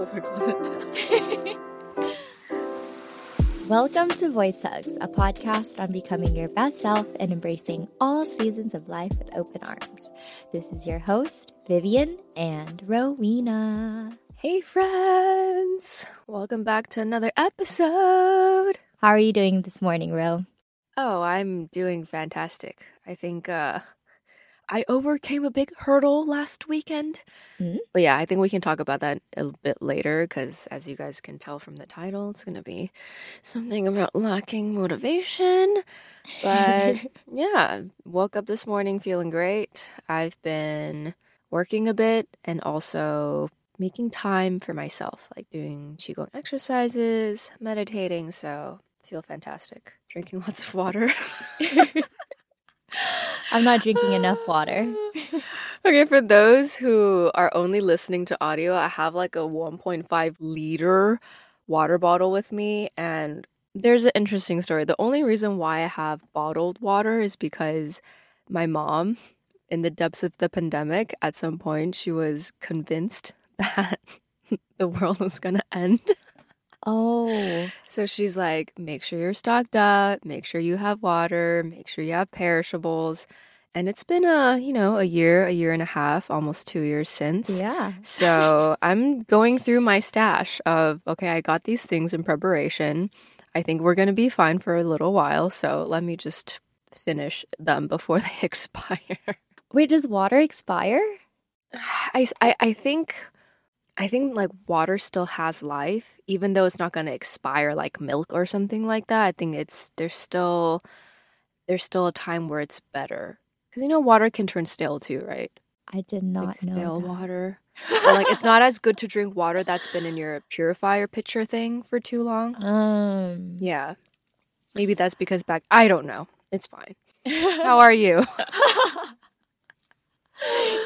my closet. Welcome to Voice Hugs, a podcast on becoming your best self and embracing all seasons of life with open arms. This is your host, Vivian and Rowena. Hey, friends! Welcome back to another episode. How are you doing this morning, Ro? Oh, I'm doing fantastic. I think uh, I overcame a big hurdle last weekend. Mm. But yeah, I think we can talk about that a bit later because, as you guys can tell from the title, it's going to be something about lacking motivation. But yeah, woke up this morning feeling great. I've been working a bit and also making time for myself, like doing qigong exercises, meditating. So feel fantastic. Drinking lots of water. I'm not drinking enough water. okay, for those who are only listening to audio, I have like a 1.5 liter water bottle with me. And there's an interesting story. The only reason why I have bottled water is because my mom, in the depths of the pandemic, at some point, she was convinced that the world was going to end. Oh. So she's like, make sure you're stocked up, make sure you have water, make sure you have perishables. And it's been a, you know, a year, a year and a half, almost 2 years since. Yeah. So, I'm going through my stash of okay, I got these things in preparation. I think we're going to be fine for a little while, so let me just finish them before they expire. Wait, does water expire? I, I, I think I think like water still has life, even though it's not gonna expire like milk or something like that. I think it's there's still there's still a time where it's better because you know water can turn stale too, right? I did not like know. stale that. water. or like it's not as good to drink water that's been in your purifier pitcher thing for too long. Um. Yeah, maybe that's because back. I don't know. It's fine. How are you?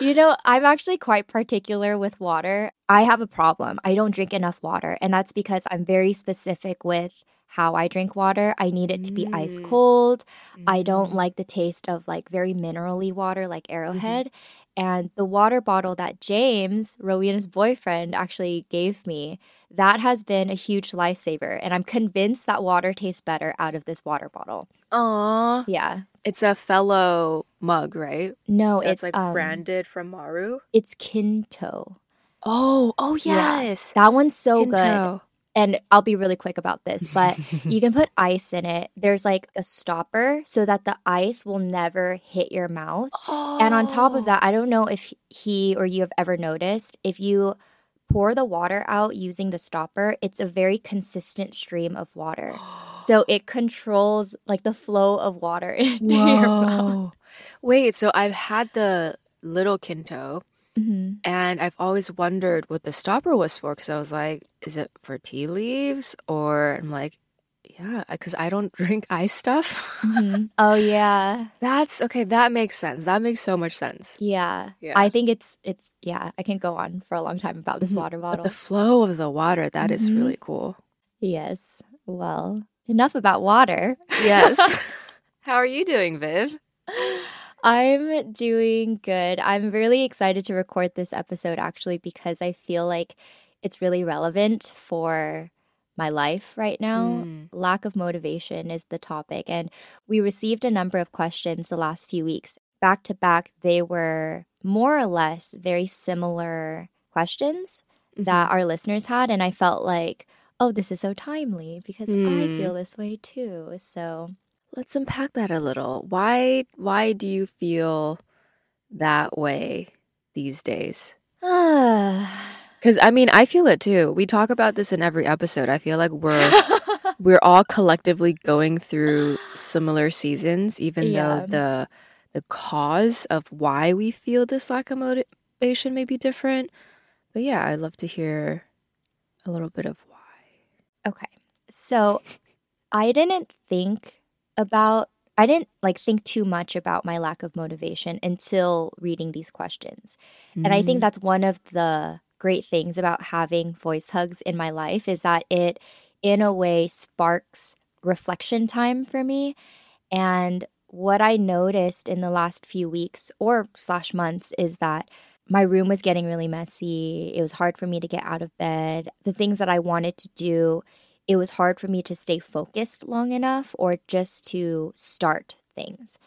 you know, I'm actually quite particular with water. I have a problem. I don't drink enough water, and that's because I'm very specific with how I drink water. I need it to be ice Mm. cold. I don't Mm. like the taste of like very minerally water like Arrowhead. And the water bottle that James, Rowena's boyfriend, actually gave me, that has been a huge lifesaver. And I'm convinced that water tastes better out of this water bottle. Aw, Yeah. it's a fellow mug, right? No, That's it's like um, branded from Maru. It's Kinto. Oh, oh Yeah. yes. That one's so good. And I'll be really quick about this, but you can put ice in it. There's like a stopper so that the ice will never hit your mouth. And on top of that, I don't know if he or you have ever noticed, if you pour the water out using the stopper, it's a very consistent stream of water. So it controls like the flow of water into your mouth. Wait, so I've had the little Kinto Mhm. and I've always wondered what the stopper was for because I was like, is it for tea leaves? Or I'm like, yeah, because I don't drink ice stuff. Mhm. Oh yeah. That's okay. That makes sense. That makes so much sense. Yeah. Yeah. I think it's it's yeah, I can go on for a long time about this Mhm. water But bottle. the flow of the water, that is Mhm. really cool. yes. Well, enough about water. Yes. How are you doing, Viv? I'm doing good. I'm really excited to record this episode actually because I feel like it's really relevant for my life right now. Mm. Lack of motivation is the topic. And we received a number of questions the last few weeks. Back to back, they were more or less very similar questions that our listeners had. And I felt like, oh, this is so timely because I Hmm. feel this way too. So Let's unpack that a little. Why why do you feel that way these days? Cuz I mean, I feel it too. We talk about this in every episode. I feel like we're we're all collectively going through similar seasons even Yeah. though the the cause of why we feel this lack of motivation may be different. But yeah, I'd love to hear a little bit of why. Okay. So I didn't think about I didn't like think too much about my lack of motivation until reading these questions. And I think mm. that's one of the great things about having voice hugs in my life is that it in a way sparks reflection time for me and what I noticed in the last few weeks or slash months is that my room was getting really messy. It was hard for me to get out of bed. The things that I wanted to do, it was hard for me to stay focused long enough or just to start things.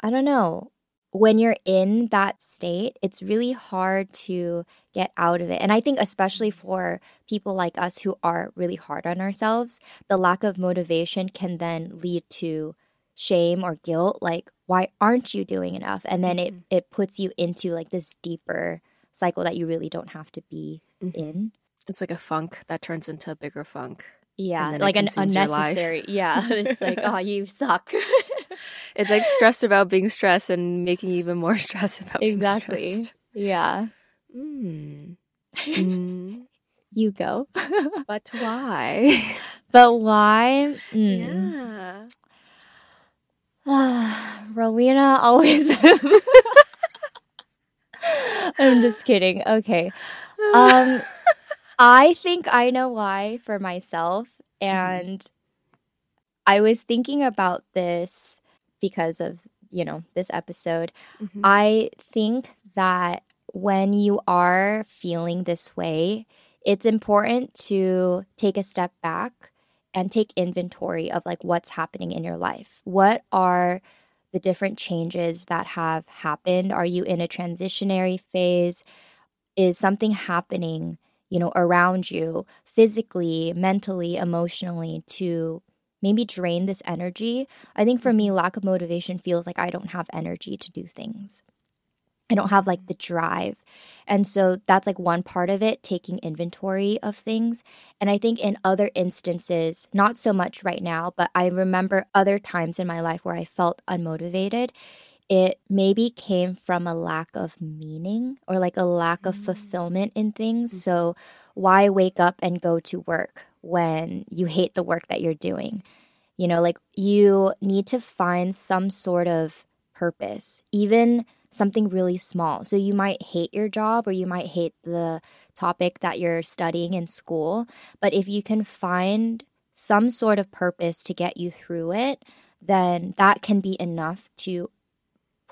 I don't know. When you're in that state, it's really hard to get out of it. And I think, especially for people like us who are really hard on ourselves, the lack of motivation can then lead to shame or guilt. Like, why aren't you doing enough? And then it, Mhm. it puts you into like this deeper cycle that you really don't have to be Mhm. in. It's like a funk that turns into a bigger funk. Yeah, like an consumes your life. unnecessary. Yeah, it's like, oh, you suck. It's like stressed about being stressed and making even more stressed about being exactly. Yeah, Mm. Mm. you go. But why? but why? Mm. Yeah. Rowena always. I'm just kidding. Okay. Um, I think I know why for myself. And I was thinking about this because of, you know, this episode. Mhm. I think that when you are feeling this way, it's important to take a step back and take inventory of like what's happening in your life. What are the different changes that have happened? Are you in a transitionary phase? Is something happening, you know, around you physically, mentally, emotionally to maybe drain this energy? I think for me, mm-hmm. lack of motivation feels like I don't have energy to do things. I don't have like the mm-hmm. drive. And so that's like one part of it, taking inventory of things. And I think in other instances, not so much right now, but I remember other times in my life where I felt unmotivated. It maybe came from a lack of meaning or like a lack of Mm. fulfillment in things. So, why wake up and go to work when you hate the work that you're doing? You know, like you need to find some sort of purpose, even something really small. So you might hate your job or you might hate the topic that you're studying in school, but if you can find some sort of purpose to get you through it, then that can be enough to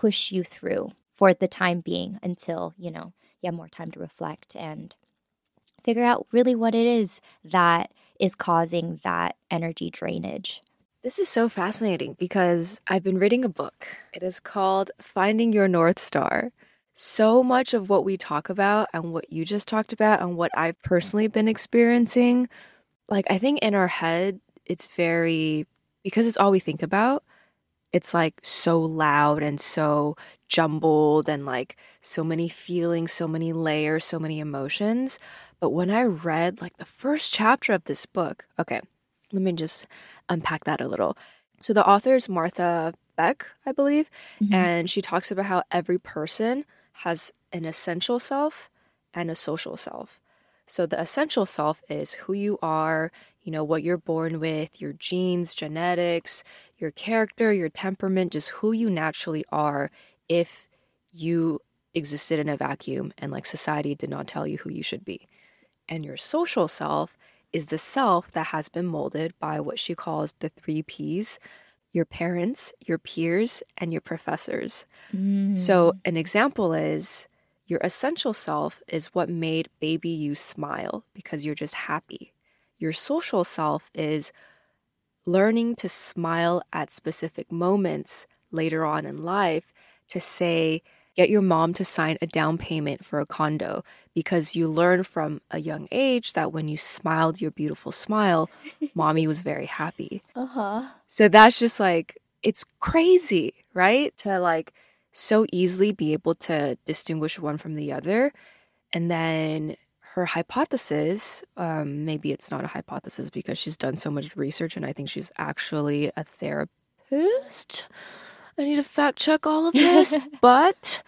push you through for the time being until, you know, you have more time to reflect and figure out really what it is that is causing that energy drainage. This is so fascinating because I've been reading a book. It is called Finding Your North Star. So much of what we talk about and what you just talked about and what I've personally been experiencing, like I think in our head, it's very, because it's all we think about, it's like so loud and so jumbled and like so many feelings, so many layers, so many emotions. But when I read like the first chapter of this book, okay, let me just unpack that a little. So the author is Martha Beck, I believe, Mm-hmm. and she talks about how every person has an essential self and a social self. So the essential self is who you are, you know, what you're born with, your genes, genetics, your character, your temperament, just who you naturally are if you existed in a vacuum and like society did not tell you who you should be. And your social self is the self that has been molded by what she calls the three P's your parents, your peers, and your professors. Mm. So, an example is your essential self is what made baby you smile because you're just happy. Your social self is learning to smile at specific moments later on in life to say, get your mom to sign a down payment for a condo because you learn from a young age that when you smiled your beautiful smile, mommy was very happy. uh huh. So that's just like, it's crazy, right? To like so easily be able to distinguish one from the other. And then her hypothesis, um, maybe it's not a hypothesis because she's done so much research and I think she's actually a therapist. I need to fact check all of this. but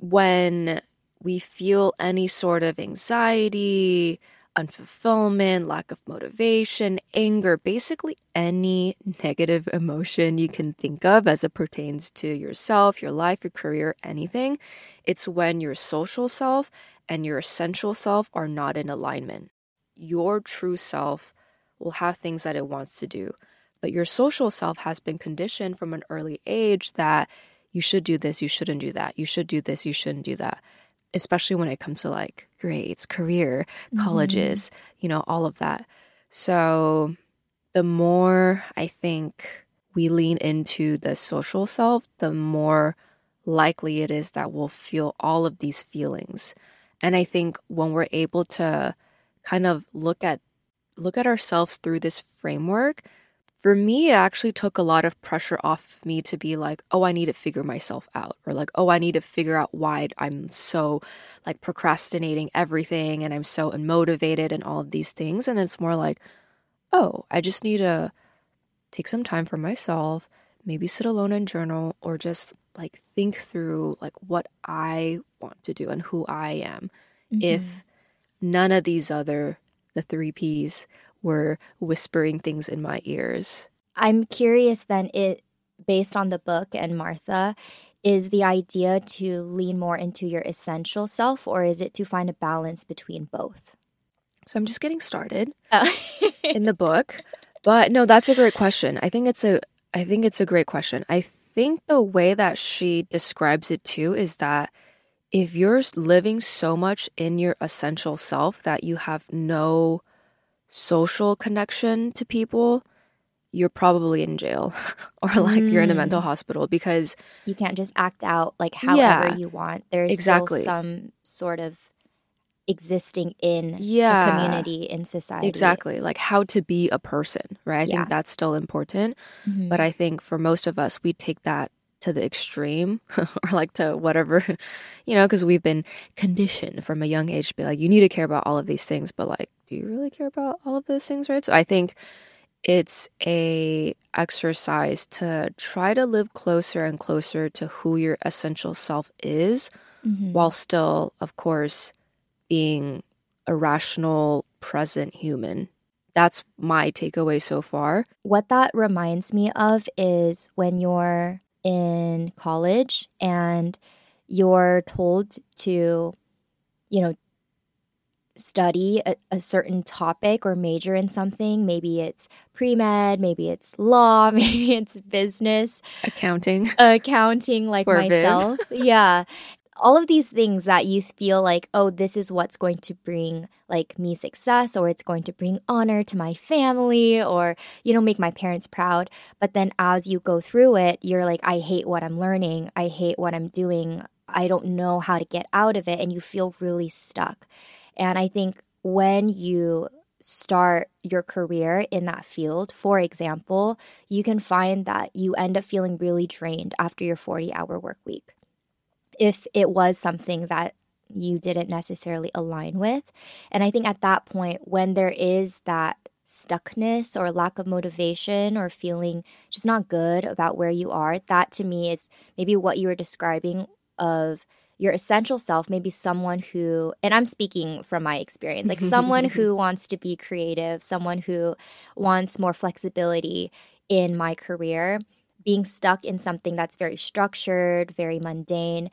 when we feel any sort of anxiety, unfulfillment, lack of motivation, anger, basically any negative emotion you can think of as it pertains to yourself, your life, your career, anything. It's when your social self and your essential self are not in alignment. Your true self will have things that it wants to do, but your social self has been conditioned from an early age that you should do this, you shouldn't do that, you should do this, you shouldn't do that. Especially when it comes to like grades, career, Mm-hmm. colleges, you know, all of that. So the more I think we lean into the social self, the more likely it is that we'll feel all of these feelings. And I think when we're able to kind of look at look at ourselves through this framework, for me it actually took a lot of pressure off me to be like, oh, I need to figure myself out or like, oh, I need to figure out why I'm so like procrastinating everything and I'm so unmotivated and all of these things and it's more like, oh, I just need to take some time for myself, maybe sit alone and journal or just like think through like what I want to do and who I am. Mm-hmm. If none of these other the 3 Ps were whispering things in my ears. I'm curious then it based on the book and Martha is the idea to lean more into your essential self or is it to find a balance between both? So I'm just getting started Oh. in the book. But no, that's a great question. I think it's a I think it's a great question. I think the way that she describes it too is that if you're living so much in your essential self that you have no social connection to people, you're probably in jail or like you're in a mental Mm. hospital because you can't just act out like however Yeah. you want. There's Exactly. still some sort of existing in yeah, community in society. Exactly. Like how to be a person, right? I Yeah. think that's still important. Mhm. But I think for most of us, we take that to the extreme or like to whatever, you know, because we've been conditioned from a young age to be like, you need to care about all of these things. But like, do you really care about all of those things, right? So I think it's a exercise to try to live closer and closer to who your essential self is Mhm. while still, of course, being a rational, present human. That's my takeaway so far. What that reminds me of is when you're in college and you're told to, you know, study a, a certain topic or major in something. Maybe it's pre med, maybe it's law, maybe it's business, Accounting. accounting, like myself. yeah. All of these things that you feel like, oh, this is what's going to bring like me success or it's going to bring honor to my family or, you know, make my parents proud. But then as you go through it, you're like, I hate what I'm learning. I hate what I'm doing. I don't know how to get out of it. And you feel really stuck. And I think when you start your career in that field, for example, you can find that you end up feeling really drained after your 40 hour work week. If it was something that you didn't necessarily align with. And I think at that point, when there is that stuckness or lack of motivation or feeling just not good about where you are, that to me is maybe what you were describing of your essential self, maybe someone who, and I'm speaking from my experience, like someone who wants to be creative, someone who wants more flexibility in my career, being stuck in something that's very structured, very mundane.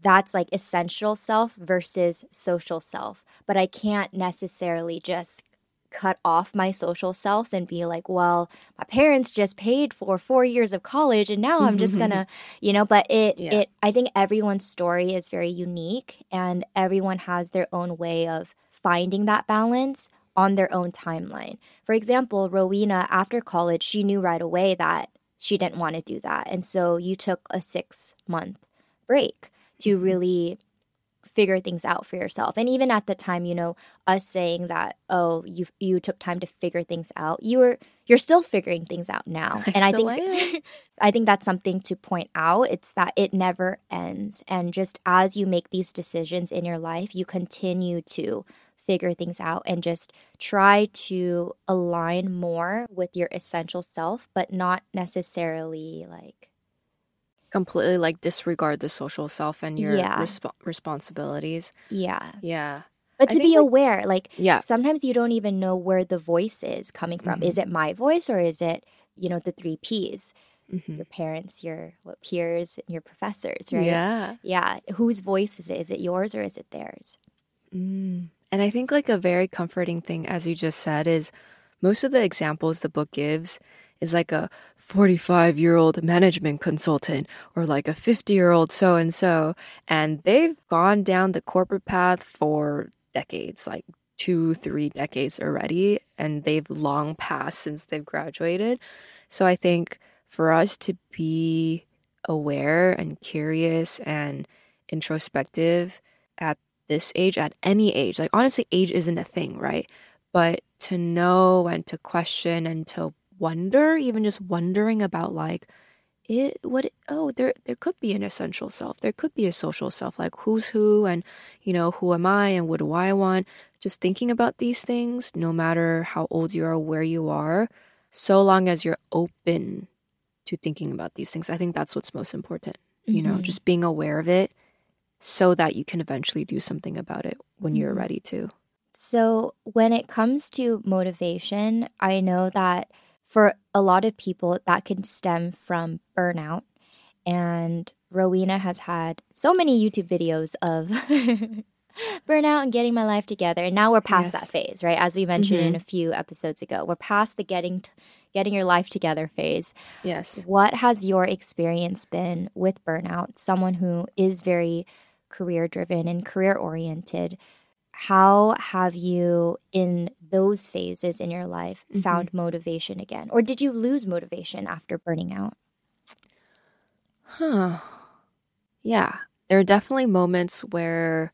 That's like essential self versus social self. But I can't necessarily just cut off my social self and be like, well, my parents just paid for four years of college and now I'm just gonna, you know, but it, Yeah. it, I think everyone's story is very unique and everyone has their own way of finding that balance on their own timeline. For example, Rowena, after college, she knew right away that she didn't want to do that. And so you took a six month break to mm-hmm. really figure things out for yourself. And even at the time, you know, us saying that, oh, you you took time to figure things out, you were you're still figuring things out now. I and I think I think that's something to point out. It's that it never ends. And just as you make these decisions in your life, you continue to figure things out and just try to align more with your essential self, but not necessarily like Completely like disregard the social self and your Yeah. resp- responsibilities. yeah. Yeah. But I to be like- aware, like Yeah. sometimes you don't even know where the voice is coming from. Mhm. Is it my voice or is it, you know, the three P's? Mhm. Your parents, your what peers, and your professors, right? Yeah. Yeah. Whose voice is it? Is it yours or is it theirs? Mm. And I think like a very comforting thing, as you just said, is most of the examples the book gives is like a 45 year old management consultant or like a 50 year old so and so. And they've gone down the corporate path for decades, like two, three decades already. And they've long passed since they've graduated. So I think for us to be aware and curious and introspective at this age, at any age, like honestly, age isn't a thing, right? But to know and to question and to wonder, even just wondering about like, it what oh there there could be an essential self there could be a social self like who's who and you know who am i and what do i want just thinking about these things no matter how old you are where you are so long as you're open to thinking about these things i think that's what's most important mm-hmm. you know mm-hmm. just being aware of it so that you can eventually do something about it when you're mm-hmm. ready to so when it comes to motivation i know that for a lot of people, that can stem from burnout. And Rowena has had so many YouTube videos of burnout and getting my life together. And now we're past yes. that phase, right? As we mentioned mm-hmm. in a few episodes ago, we're past the getting t- getting your life together phase. Yes. What has your experience been with burnout? Someone who is very career driven and career oriented how have you in those phases in your life mm-hmm. found motivation again? Or did you lose motivation after burning out? Huh. Yeah. There are definitely moments where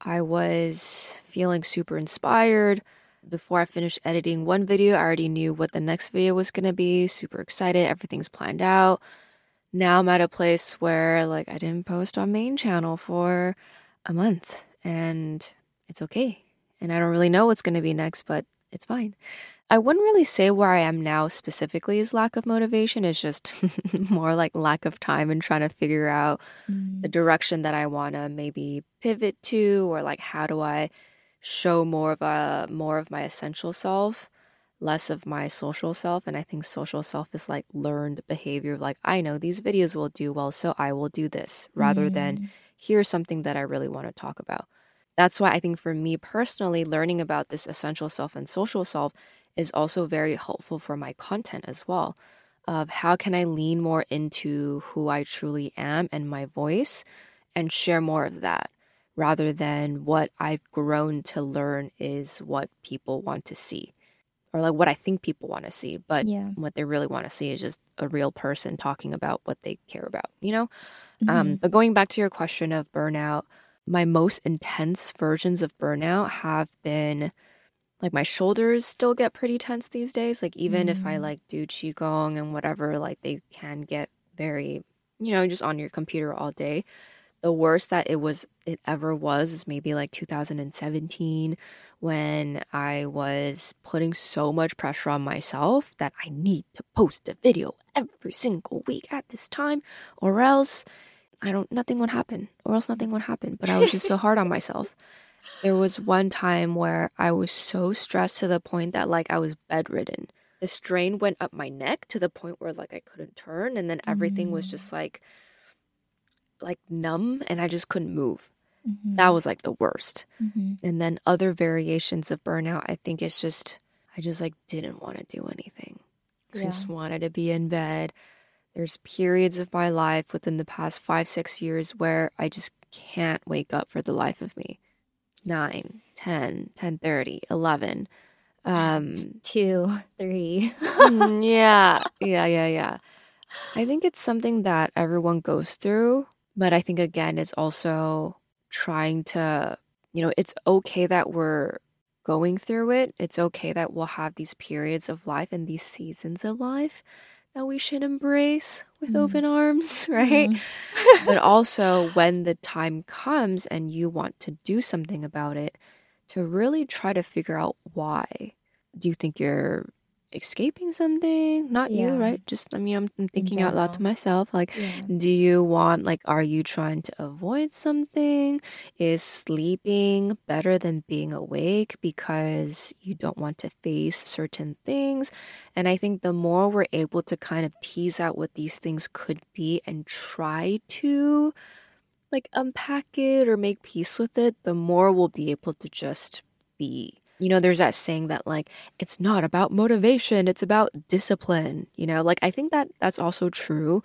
i was feeling super inspired. Before i finished editing one video i already knew what the next video was going to be super excited everything's planned out now i'm at a place where like i didn't post on main channel for a month and it's okay. And I don't really know what's going to be next, but it's fine. I wouldn't really say where I am now specifically is lack of motivation. It's just more like lack of time and trying to figure out mm. the direction that I want to maybe pivot to or like how do I show more of a more of my essential self, less of my social self and I think social self is like learned behavior like I know these videos will do well so I will do this rather mm. than here's something that I really want to talk about that's why I think for me personally, learning about this essential self and social self is also very helpful for my content as well. Of how can I lean more into who I truly am and my voice and share more of that rather than what I've grown to learn is what people want to see or like what I think people want to see, but yeah. what they really want to see is just a real person talking about what they care about, you know? Um, mm-hmm. Um, but going back to your question of burnout, my most intense versions of burnout have been like my shoulders still get pretty tense these days. Like even mm. if I mm. like do qigong and whatever, like they can get very, you know, just on your computer all day. The worst that it was it ever was is maybe like 2017 when I was putting so much pressure on myself that I need to post a video every single week at this time or else I don't, nothing would happen, or else nothing would happen. But I was just so hard on myself. There was one time where I was so stressed to the point that like I was bedridden. The strain went up my neck to the point where like I couldn't turn, and then everything mm. was just like, like numb, and I just couldn't move. Mm-hmm. That was like the worst. Mm-hmm. And then other variations of burnout, I think it's just I just like didn't want to do anything. Yeah. I just wanted to be in bed. There's periods of my life within the past five, six years where I just can't wake up for the life of me. 9, 10, 10 30, 11. Um, two, three. Mm, yeah, yeah, yeah, yeah. I think it's something that everyone goes through, but I think again, it's also trying to, you know, it's okay that we're going through it. It's okay that we'll have these periods of life and these seasons of life that we should embrace with mm. open arms, right? Mm. but also, when the time comes and you want to do something about it, to really try to figure out why. Do you think you're escaping something not yeah. you right just i mean i'm, I'm thinking out loud to myself like yeah. do you want like are you trying to avoid something is sleeping better than being awake because you don't want to face certain things and i think the more we're able to kind of tease out what these things could be and try to like unpack it or make peace with it the more we'll be able to just be you know, there's that saying that like it's not about motivation, it's about discipline. You know, like I think that that's also true.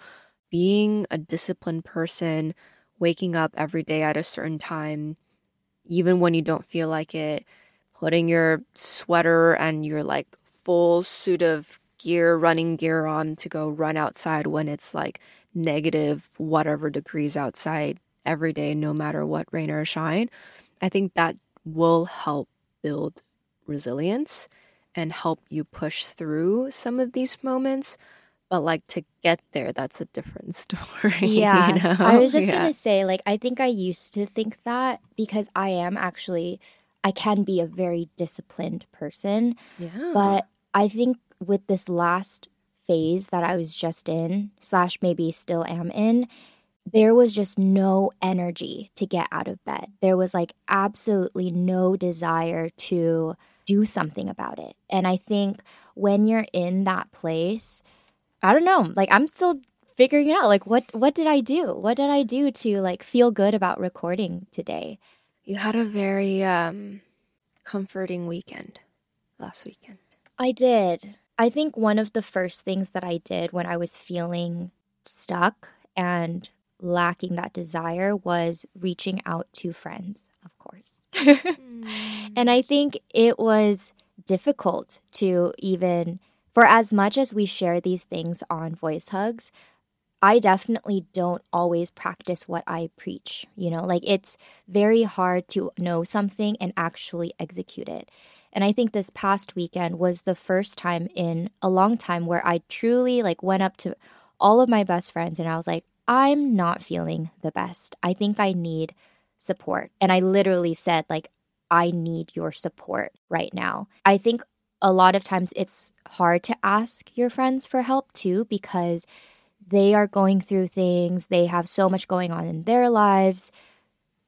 Being a disciplined person, waking up every day at a certain time, even when you don't feel like it, putting your sweater and your like full suit of gear, running gear on to go run outside when it's like negative whatever degrees outside every day, no matter what rain or shine. I think that will help build resilience and help you push through some of these moments. But like to get there, that's a different story. Yeah. you know? I was just Yeah. going to say, like, I think I used to think that because I am actually, I can be a very disciplined person. yeah. But I think with this last phase that I was just in, slash maybe still am in, there was just no energy to get out of bed. There was like absolutely no desire to do something about it. And I think when you're in that place, I don't know, like I'm still figuring it out like what what did I do? What did I do to like feel good about recording today? you had a very um comforting weekend last weekend. I did. I think one of the first things that I did when I was feeling stuck and lacking that desire was reaching out to friends, of course. and I mm. think it was difficult to even, for as much as we share these things on voice hugs, I definitely don't always practice what I preach. You know, like it's very hard to know something and actually execute it. And I think this past weekend was the first time in a long time where I truly like went up to all of my best friends and I was like, I'm not feeling the best. I think I need support. And I literally said like I need your support right now. I think a lot of times it's hard to ask your friends for help too because they are going through things, they have so much going on in their lives.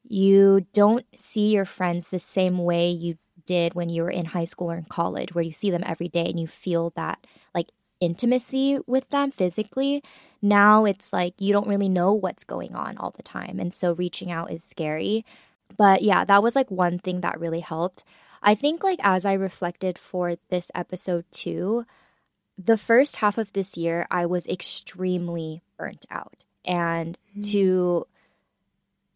You don't see your friends the same way you did when you were in high school or in college, where you see them every day and you feel that like intimacy with them physically. Now it's like you don't really know what's going on all the time. And so reaching out is scary. But yeah, that was like one thing that really helped. I think, like, as I reflected for this episode too, the first half of this year, I was extremely burnt out. And mm. to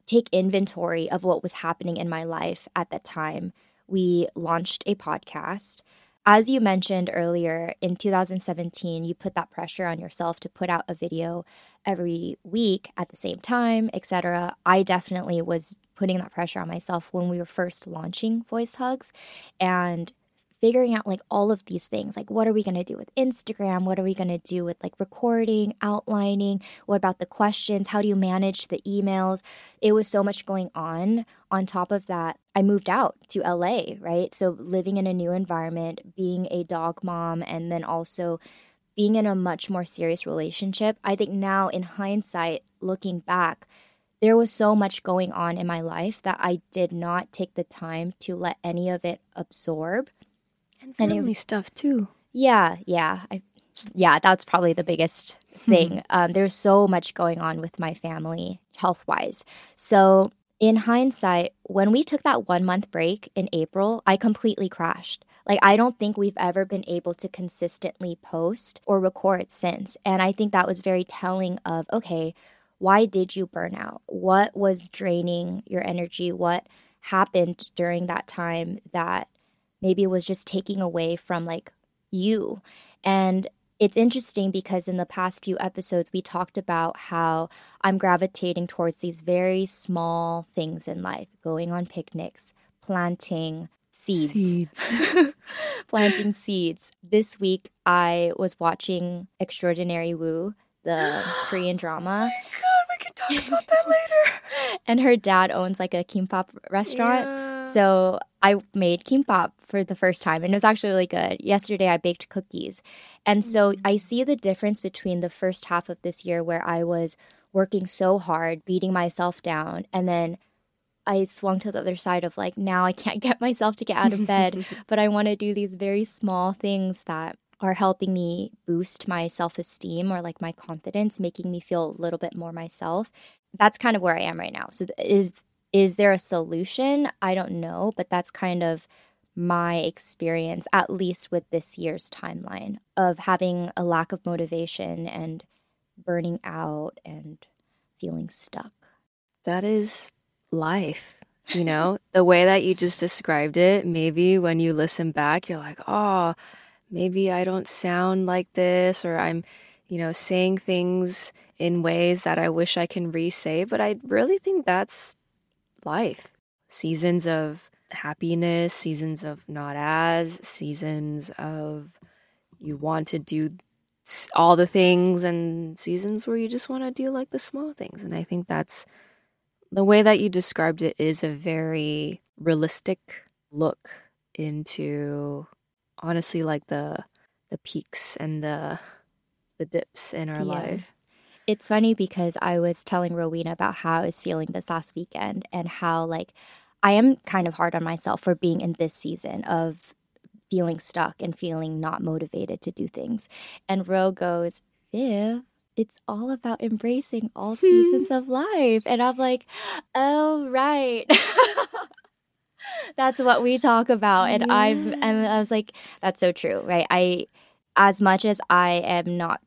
take inventory of what was happening in my life at that time, we launched a podcast. As you mentioned earlier, in 2017, you put that pressure on yourself to put out a video every week at the same time, etc. I definitely was putting that pressure on myself when we were first launching Voice Hugs and figuring out like all of these things. Like what are we going to do with instagram? What are we going to do with like recording outlining? What about the questions? How do you manage the emails? It was so much going on on top of that i moved out to la right? So living in a new environment being a dog mom and then also being in a much more serious relationship. I think now in hindsight looking back there was so much going on in my life that I did not take the time to let any of it absorb. And family was- stuff too. Yeah, yeah. I yeah, that's probably the biggest thing. um, there's so much going on with my family health wise. So in hindsight, when we took that one month break in April, I completely crashed. Like, I don't think we've ever been able to consistently post or record since. And I think that was very telling of, okay, why did you burn out? What was draining your energy? What happened during that time that maybe it was just taking away from like you? And it's interesting because in the past few episodes, we talked about how I'm gravitating towards these very small things in life going on picnics, planting seeds, Seeds. planting seeds. This week, I was watching Extraordinary Woo, the Korean drama, oh God, we can talk about that later. and her dad owns like a kimbap restaurant. So I made kimbap for the first time and it was actually really good. Yesterday I baked cookies. And so mm-hmm. I see the difference between the first half of this year where I was working so hard, beating myself down, and then I swung to the other side of like now I can't get myself to get out of bed, but I want to do these very small things that are helping me boost my self-esteem or like my confidence, making me feel a little bit more myself. That's kind of where I am right now. So th- is is there a solution? I don't know, but that's kind of my experience, at least with this year's timeline, of having a lack of motivation and burning out and feeling stuck. That is life. You know, the way that you just described it, maybe when you listen back, you're like, oh, maybe I don't sound like this, or I'm, you know, saying things in ways that I wish I can re say. But I really think that's life. Seasons of happiness, seasons of not as, seasons of you want to do all the things, and seasons where you just want to do like the small things. And I think that's the way that you described it is a very realistic look into honestly like the the peaks and the the dips in our yeah. life. It's funny because I was telling Rowena about how I was feeling this last weekend and how like I am kind of hard on myself for being in this season of feeling stuck and feeling not motivated to do things. And Ro goes, Viv, it's all about embracing all seasons of life. And I'm like, oh, right. that's what we talk about. And yeah. I'm, and I was like, that's so true, right? I, as much as I am not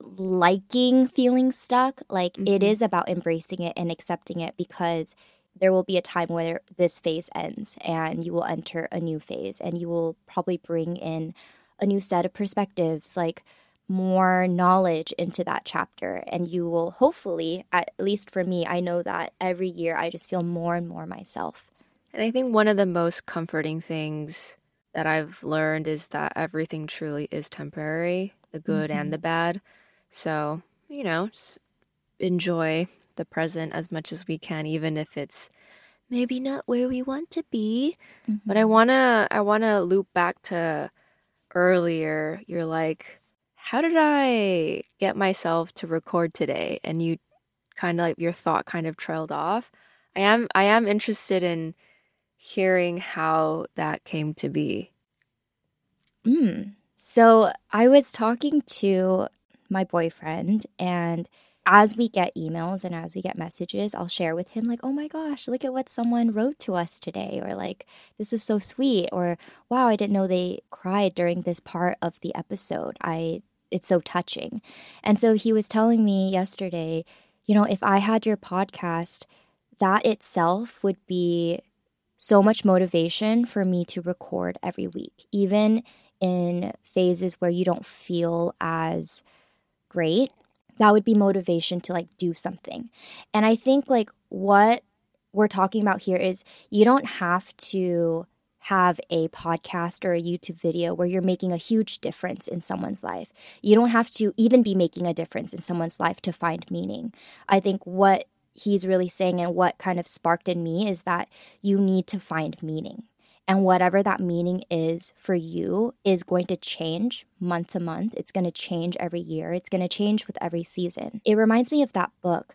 liking feeling stuck, like mm-hmm. it is about embracing it and accepting it because there will be a time where this phase ends and you will enter a new phase and you will probably bring in a new set of perspectives like more knowledge into that chapter and you will hopefully at least for me I know that every year I just feel more and more myself. And I think one of the most comforting things that I've learned is that everything truly is temporary, the good mm-hmm. and the bad. So, you know, enjoy the present as much as we can, even if it's maybe not where we want to be. Mm-hmm. But I mm-hmm. wanna I wanna loop back to earlier. You're like, how did I get myself to record today? And you kind of like your thought kind of trailed off. I am I am interested in hearing how that came to be. Mm. So I was talking to my boyfriend and as we get emails and as we get messages, I'll share with him, like, oh my gosh, look at what someone wrote to us today. Or like, this is so sweet. Or wow, I didn't know they cried during this part of the episode. I it's so touching. And so he was telling me yesterday, you know, if I had your podcast, that itself would be so much motivation for me to record every week, even in phases where you don't feel as great that would be motivation to like do something. And I think like what we're talking about here is you don't have to have a podcast or a YouTube video where you're making a huge difference in someone's life. You don't have to even be making a difference in someone's life to find meaning. I think what he's really saying and what kind of sparked in me is that you need to find meaning. And whatever that meaning is for you is going to change month to month. It's going to change every year. It's going to change with every season. It reminds me of that book.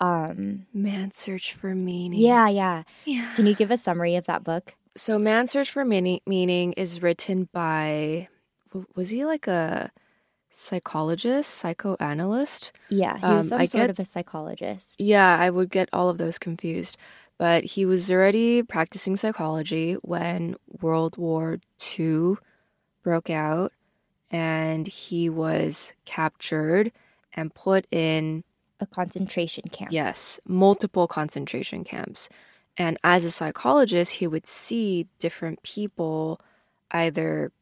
Um, Man's Search for Meaning. Yeah, yeah. Yeah. Can you give a summary of that book? So, Man's Search for Meaning, meaning is written by, was he like a psychologist, psychoanalyst? Yeah, he was um, some I sort get, of a psychologist. Yeah, I would get all of those confused but he was already practicing psychology when World War II broke out and he was captured and put in a concentration camp. Yes, multiple concentration camps. And as a psychologist, he would see different people either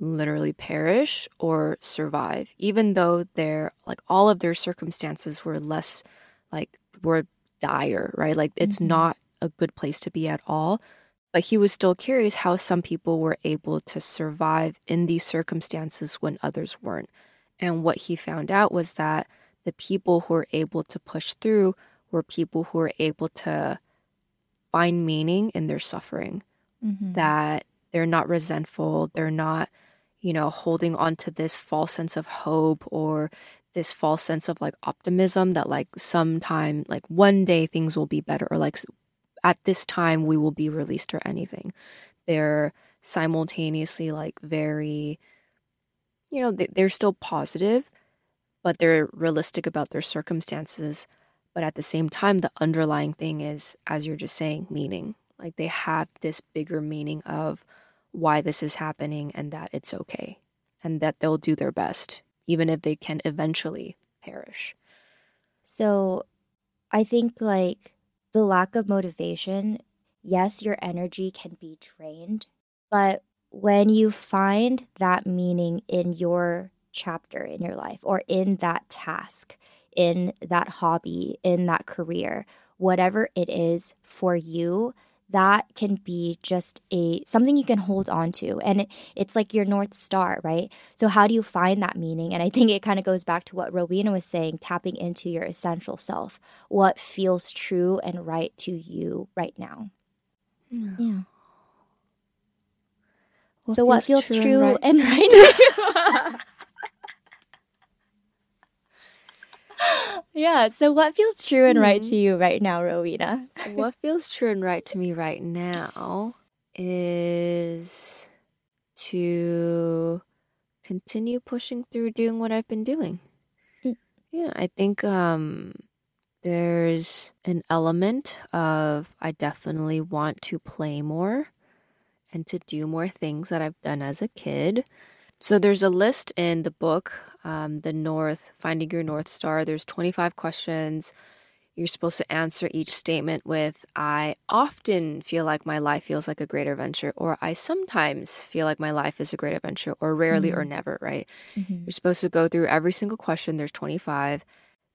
literally perish or survive, even though their like all of their circumstances were less like were dire, right? Like it's mm-hmm. not a good place to be at all. But he was still curious how some people were able to survive in these circumstances when others weren't. And what he found out was that the people who were able to push through were people who were able to find meaning in their suffering. Mm-hmm. That they're not resentful, they're not, you know, holding on to this false sense of hope or this false sense of like optimism that like sometime like one day things will be better or like at this time we will be released or anything. They're simultaneously like very you know they're still positive but they're realistic about their circumstances. But at the same time the underlying thing is as you're just saying meaning. Like they have this bigger meaning of why this is happening and that it's okay and that they'll do their best, even if they can eventually perish. So I think like the lack of motivation, yes, your energy can be drained, but when you find that meaning in your chapter in your life or in that task, in that hobby, in that career, whatever it is for you, that can be just a something you can hold on to. And it, it's like your north star right? So how do you find that meaning? And i think it kind of goes back to what rowena was saying tapping into your essential self what feels true and right to you right now. Yeah, yeah. What so what feels true, true and right, and right to you yeah. So, what feels true and right to hmm. you right now, Rowena? what feels true and right to me right now is to continue pushing through doing what I've been doing. Mm. Yeah, I think um, there's an element of I definitely want to play more and to do more things that I've done as a kid. So there's a list in the book, um, The North, Finding Your North Star. There's 25 questions. You're supposed to answer each statement with I often feel like my life feels like a great adventure, or I sometimes feel like my life is a great adventure, or rarely mm-hmm. or never, right? Mm-hmm. You're supposed to go through every single question. There's 25.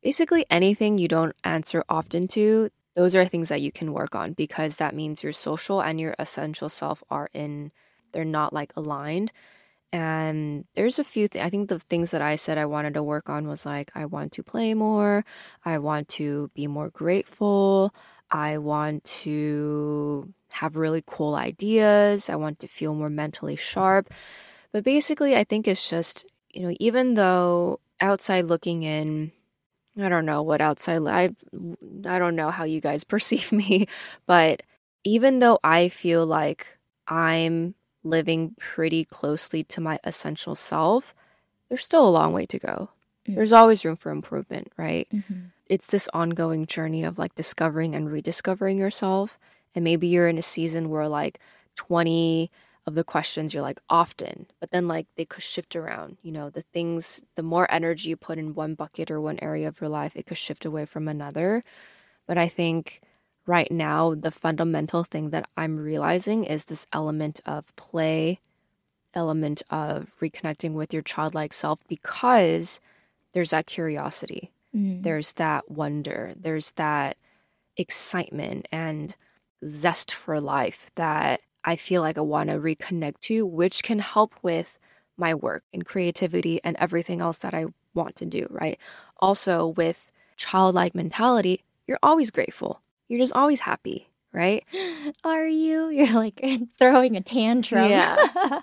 Basically, anything you don't answer often to, those are things that you can work on because that means your social and your essential self are in, they're not like aligned. And there's a few things. I think the things that I said I wanted to work on was like, I want to play more. I want to be more grateful. I want to have really cool ideas. I want to feel more mentally sharp. But basically, I think it's just, you know, even though outside looking in, I don't know what outside I I don't know how you guys perceive me, but even though I feel like I'm living pretty closely to my essential self, there's still a long way to go. Mm-hmm. There's always room for improvement, right? Mm-hmm. It's this ongoing journey of like discovering and rediscovering yourself. And maybe you're in a season where like 20 of the questions you're like often, but then like they could shift around. You know, the things, the more energy you put in one bucket or one area of your life, it could shift away from another. But I think right now, the fundamental thing that I'm realizing is this element of play, element of reconnecting with your childlike self because there's that curiosity, mm. there's that wonder, there's that excitement and zest for life that I feel like I want to reconnect to, which can help with my work and creativity and everything else that I want to do, right? Also, with childlike mentality, you're always grateful you're just always happy, right? Are you? You're like throwing a tantrum. Yeah.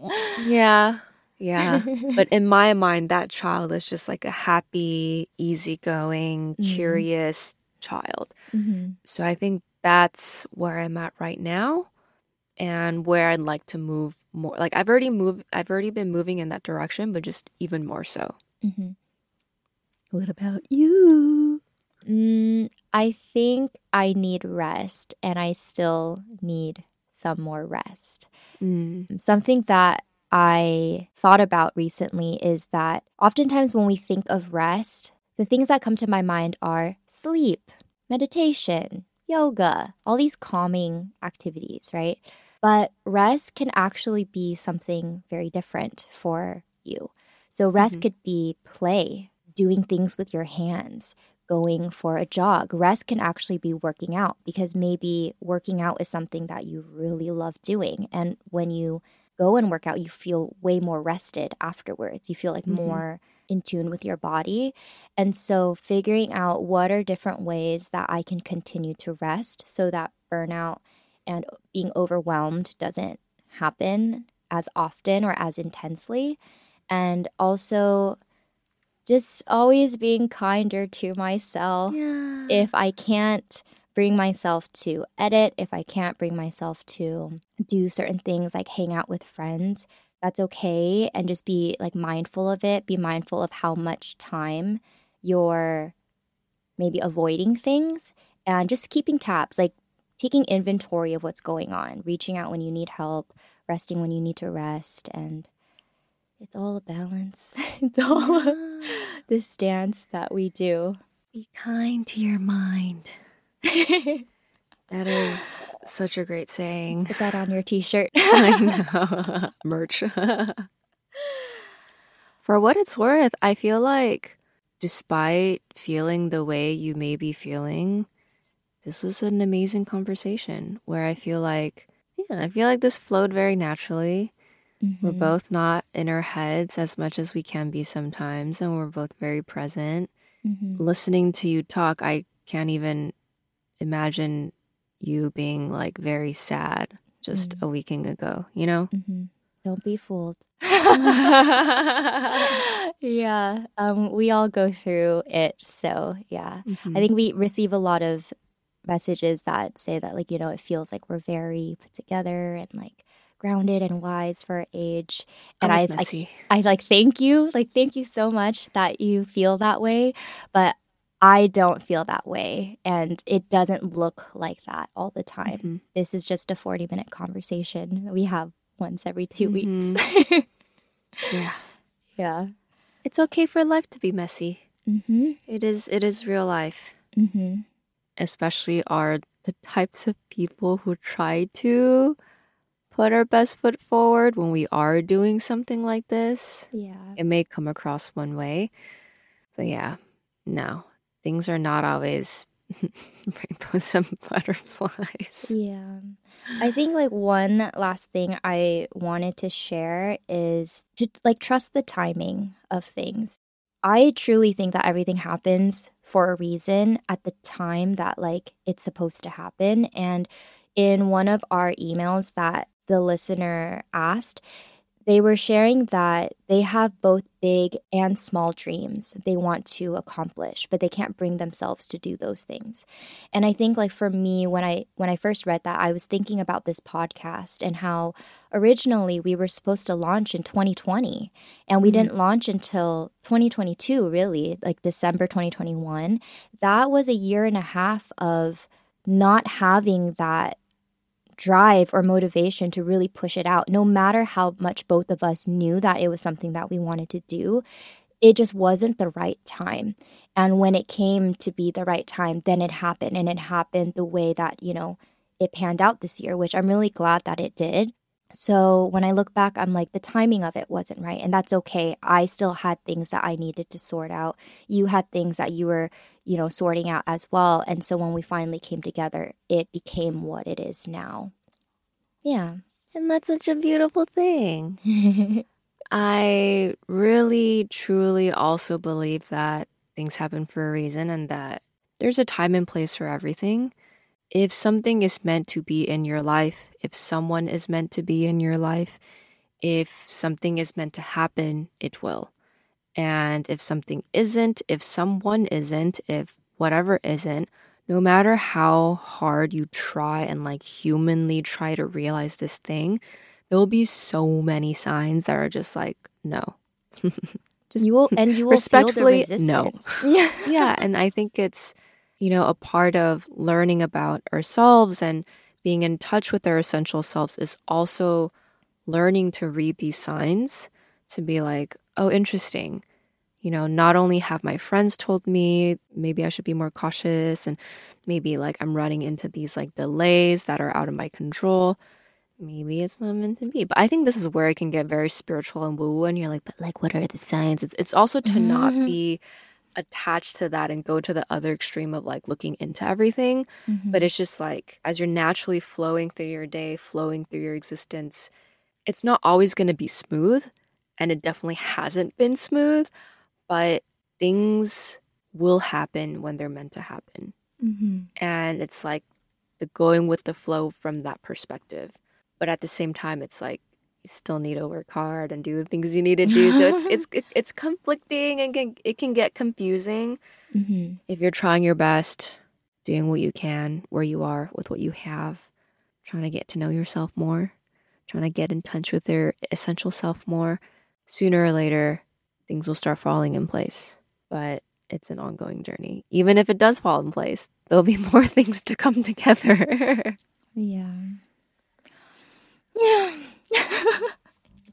yeah. Yeah. But in my mind, that child is just like a happy, easygoing, mm-hmm. curious child. Mm-hmm. So I think that's where I'm at right now and where I'd like to move more. Like I've already moved, I've already been moving in that direction, but just even more so. Mm-hmm. What about you? Mm, I think I need rest and I still need some more rest. Mm. Something that I thought about recently is that oftentimes when we think of rest, the things that come to my mind are sleep, meditation, yoga, all these calming activities, right? But rest can actually be something very different for you. So, rest mm-hmm. could be play, doing things with your hands, going for a jog. Rest can actually be working out because maybe working out is something that you really love doing. And when you go and work out, you feel way more rested afterwards. You feel like mm-hmm. more in tune with your body. And so, figuring out what are different ways that I can continue to rest so that burnout and being overwhelmed doesn't happen as often or as intensely. And also, just always being kinder to myself. Yeah. If I can't bring myself to edit, if I can't bring myself to do certain things like hang out with friends, that's okay. And just be like mindful of it. Be mindful of how much time you're maybe avoiding things and just keeping tabs. Like taking inventory of what's going on, reaching out when you need help, resting when you need to rest. And it's all a balance. it's all this dance that we do. Be kind to your mind. that is such a great saying. Put that on your t shirt. I know. Merch. For what it's worth, I feel like despite feeling the way you may be feeling, this was an amazing conversation where I feel like, yeah, I feel like this flowed very naturally. Mm-hmm. We're both not in our heads as much as we can be sometimes, and we're both very present. Mm-hmm. Listening to you talk, I can't even imagine you being like very sad just mm-hmm. a weekend ago, you know? Mm-hmm. Don't be fooled. yeah, um, we all go through it. So, yeah, mm-hmm. I think we receive a lot of messages that say that, like, you know, it feels like we're very put together and like grounded and wise for our age. And I, I, I like thank you, like, thank you so much that you feel that way. But I don't feel that way. And it doesn't look like that all the time. Mm-hmm. This is just a 40 minute conversation we have once every 2 mm-hmm. weeks. yeah. Yeah. It's okay for life to be messy. Mm-hmm. It is. It is real life. Mm-hmm. Especially are the types of people who try to put our best foot forward when we are doing something like this. Yeah. It may come across one way, but yeah, no, things are not always rainbows and butterflies. Yeah. I think like one last thing I wanted to share is to like trust the timing of things. I truly think that everything happens for a reason at the time that like it's supposed to happen and in one of our emails that the listener asked they were sharing that they have both big and small dreams they want to accomplish but they can't bring themselves to do those things and i think like for me when i when i first read that i was thinking about this podcast and how originally we were supposed to launch in 2020 and we mm-hmm. didn't launch until 2022 really like december 2021 that was a year and a half of not having that drive or motivation to really push it out, no matter how much both of us knew that it was something that we wanted to do. It just wasn't the right time. And when it came to be the right time, then it happened. And it happened the way that, you know, it panned out this year, which I'm really glad that it did. So when I look back, I'm like, the timing of it wasn't right. And that's okay. I still had things that I needed to sort out. You had things that you were, you know, sorting out as well. And so when we finally came together, it became what it is now. Yeah. And that's such a beautiful thing. I really, truly also believe that things happen for a reason and that there's a time and place for everything. If something is meant to be in your life, if someone is meant to be in your life, if something is meant to happen, it will. And if something isn't, if someone isn't, if whatever isn't, no matter how hard you try and like humanly try to realize this thing, there will be so many signs that are just like, no. just you will and you will respectfully no. yeah. yeah. And I think it's, you know, a part of learning about ourselves and being in touch with our essential selves is also learning to read these signs to be like, oh, interesting you know, not only have my friends told me maybe I should be more cautious and maybe like I'm running into these like delays that are out of my control. Maybe it's not meant to be. But I think this is where it can get very spiritual and woo woo. And you're like, but like, what are the signs? It's, it's also to not mm-hmm. be attached to that and go to the other extreme of like looking into everything. Mm-hmm. But it's just like, as you're naturally flowing through your day, flowing through your existence, it's not always going to be smooth. And it definitely hasn't been smooth but things will happen when they're meant to happen. Mm-hmm. And it's like the going with the flow from that perspective. But at the same time, it's like you still need to work hard and do the things you need to do. So it's it's it's conflicting and can, it can get confusing mm-hmm. if you're trying your best, doing what you can where you are with what you have, trying to get to know yourself more, trying to get in touch with your essential self more. Sooner or later, things will start falling in place. But it's an ongoing journey. Even if it does fall in place, there'll be more things to come together. yeah. Yeah.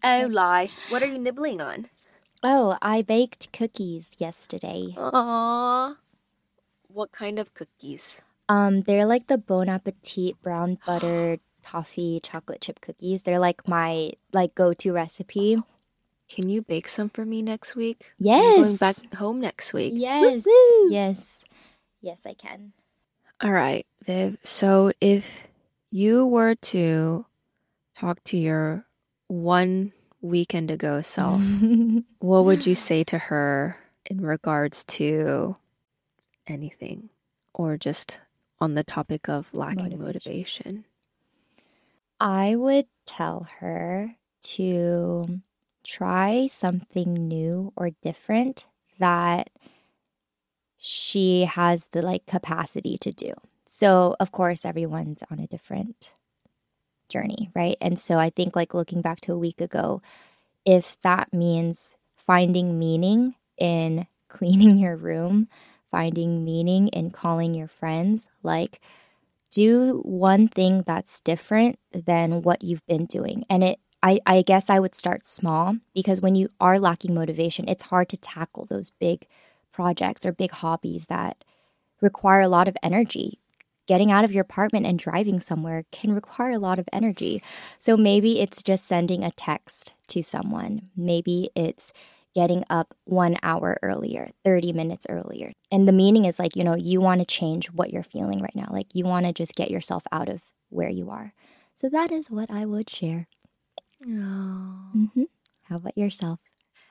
oh, lie. What are you nibbling on? Oh, I baked cookies yesterday. Aww. What kind of cookies? Um, they're like the Bon Appetit brown butter toffee chocolate chip cookies. They're like my like go-to recipe. Can you bake some for me next week? Yes. I'm going back home next week. Yes. Woo-woo. Yes. Yes, I can. All right, Viv. So if you were to talk to your one weekend ago self, what would you say to her in regards to anything or just on the topic of lacking motivation? motivation? I would tell her to try something new or different that she has the like capacity to do. So, of course, everyone's on a different journey, right? And so I think like looking back to a week ago, if that means finding meaning in cleaning your room, finding meaning in calling your friends, like do one thing that's different than what you've been doing. And it I, I guess I would start small because when you are lacking motivation, it's hard to tackle those big projects or big hobbies that require a lot of energy. Getting out of your apartment and driving somewhere can require a lot of energy. So maybe it's just sending a text to someone. Maybe it's getting up one hour earlier, 30 minutes earlier. And the meaning is like, you know, you want to change what you're feeling right now. Like you want to just get yourself out of where you are. So that is what I would share. Oh. Mm-hmm. How about yourself?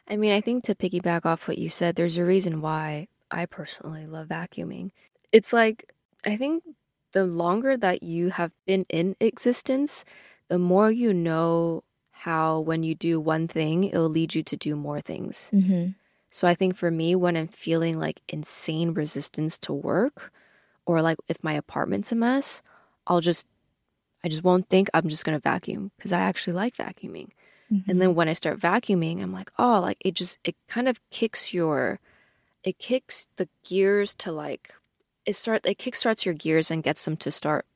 I mean, I think to piggyback off what you said, there's a reason why I personally love vacuuming. It's like, I think the longer that you have been in existence, the more you know how when you do one thing, it'll lead you to do more things. Mm-hmm. So I think for me, when I'm feeling like insane resistance to work, or like if my apartment's a mess, I'll just I just won't think I'm just going to vacuum because I actually like vacuuming. Mm-hmm. And then when I start vacuuming, I'm like, oh, like it just, it kind of kicks your, it kicks the gears to like, it start, it kickstarts your gears and gets them to start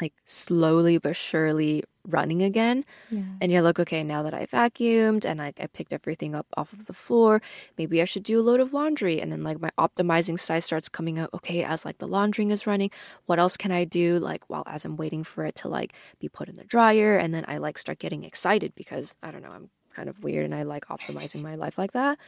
like slowly but surely running again. Yeah. And you're like, okay, now that I vacuumed and I, I picked everything up off of the floor, maybe I should do a load of laundry. And then like my optimizing side starts coming out, okay, as like the laundering is running, what else can I do? Like while as I'm waiting for it to like be put in the dryer. And then I like start getting excited because I don't know, I'm kind of weird and I like optimizing my life like that.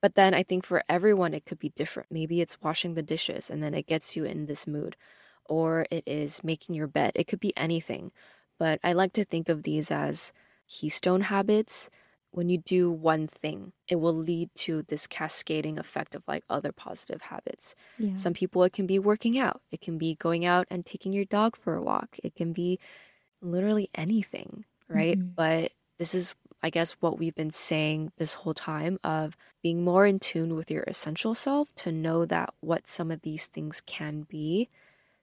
But then I think for everyone, it could be different. Maybe it's washing the dishes and then it gets you in this mood, or it is making your bed. It could be anything but I like to think of these as keystone habits. When you do one thing, it will lead to this cascading effect of like other positive habits. Yeah. Some people, it can be working out, it can be going out and taking your dog for a walk, it can be literally anything, right? Mm-hmm. But this is, I guess, what we've been saying this whole time of being more in tune with your essential self to know that what some of these things can be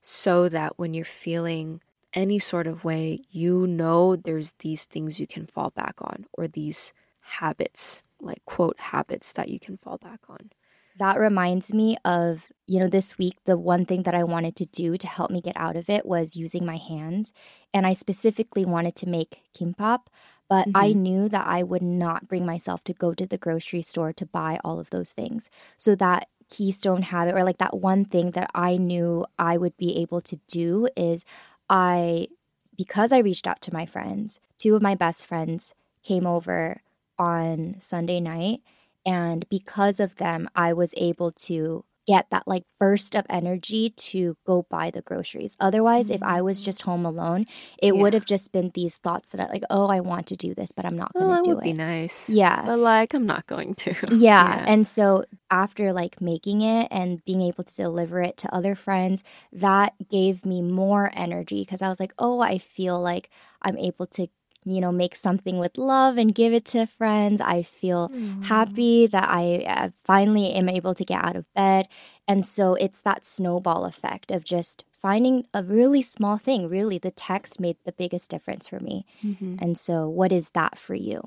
so that when you're feeling any sort of way, you know there's these things you can fall back on or these habits, like quote habits that you can fall back on. That reminds me of, you know, this week, the one thing that I wanted to do to help me get out of it was using my hands. And I specifically wanted to make kimbap, but mm-hmm. I knew that I would not bring myself to go to the grocery store to buy all of those things. So that keystone habit, or like that one thing that I knew I would be able to do, is I, because I reached out to my friends, two of my best friends came over on Sunday night. And because of them, I was able to get that like burst of energy to go buy the groceries. Otherwise, mm-hmm. if I was just home alone, it yeah. would have just been these thoughts that I like, oh, I want to do this, but I'm not going to well, do would it. Be nice, yeah, but like I'm not going to. Yeah. yeah, and so after like making it and being able to deliver it to other friends, that gave me more energy because I was like, oh, I feel like I'm able to you know, make something with love and give it to friends. I feel mm. happy that I uh, finally am able to get out of bed. And so it's that snowball effect of just finding a really small thing. Really, the text made the biggest difference for me. Mm-hmm. And so, what is that for you?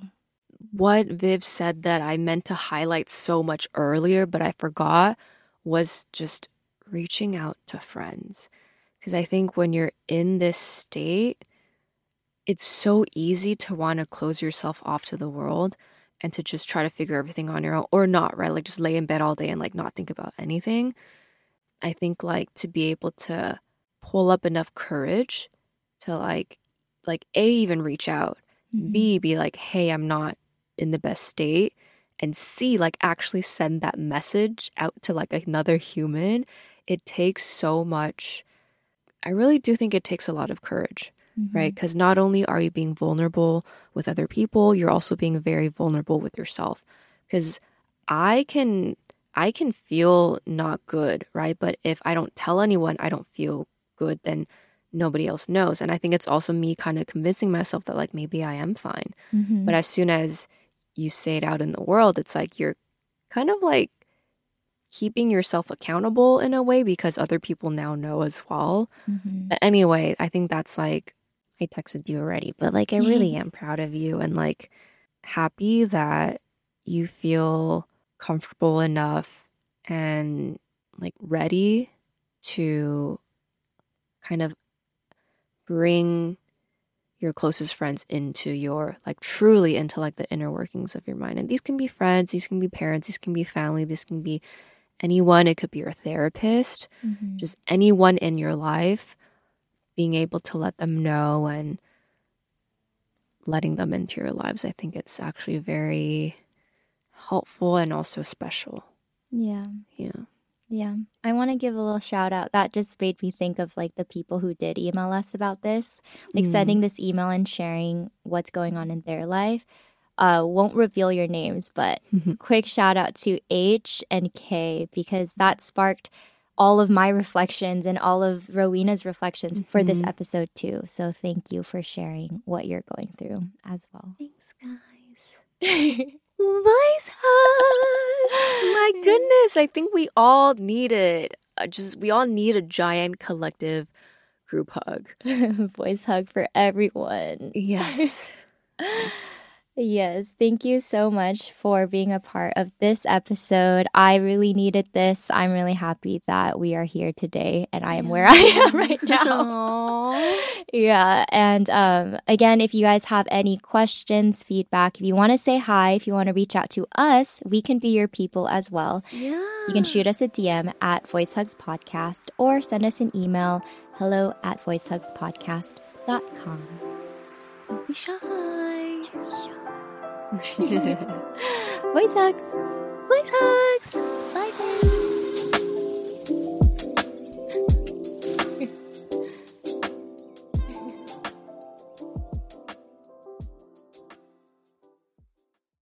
What Viv said that I meant to highlight so much earlier, but I forgot was just reaching out to friends. Because I think when you're in this state, it's so easy to want to close yourself off to the world and to just try to figure everything on your own or not, right? Like just lay in bed all day and like not think about anything. I think like to be able to pull up enough courage to like like A even reach out, mm-hmm. B be like, "Hey, I'm not in the best state." And C like actually send that message out to like another human. It takes so much I really do think it takes a lot of courage mm-hmm. right? Because not only are you being vulnerable with other people, you're also being very vulnerable with yourself. Because I can I can feel not good, right? But if I don't tell anyone I don't feel good, then nobody else knows. And I think it's also me kind of convincing myself that like maybe I am fine. Mm-hmm. But as soon as you say it out in the world, it's like you're kind of like keeping yourself accountable in a way because other people now know as well. Mm-hmm. But anyway, I think that's like I texted you already, but like I really am proud of you and like happy that you feel comfortable enough and like ready to kind of bring your closest friends into your like truly into like the inner workings of your mind. And these can be friends, these can be parents, these can be family, this can be anyone. It could be your therapist, mm-hmm. just anyone in your life being able to let them know and letting them into your lives, I think it's actually very helpful and also special. Yeah. Yeah. Yeah. I want to give a little shout out. That just made me think of like the people who did email us about this, like mm. sending this email and sharing what's going on in their life. Uh, won't reveal your names, but quick shout out to H and K because that sparked all of my reflections and all of Rowena's reflections mm-hmm. for this mm-hmm. episode too. So thank you for sharing what you're going through as well. Thanks, guys. Voice hug. My goodness, I think we all need it. Uh, just we all need a giant collective group hug. Voice hug for everyone. Yes. yes. Yes, thank you so much for being a part of this episode. I really needed this. I'm really happy that we are here today and I am yeah. where I am right now. yeah, and um, again, if you guys have any questions, feedback, if you want to say hi, if you want to reach out to us, we can be your people as well. Yeah. You can shoot us a DM at Voice Hugs Podcast or send us an email hello at voicehugspodcast.com. Don't be shy. Voice hugs. Voice hugs. Bye then.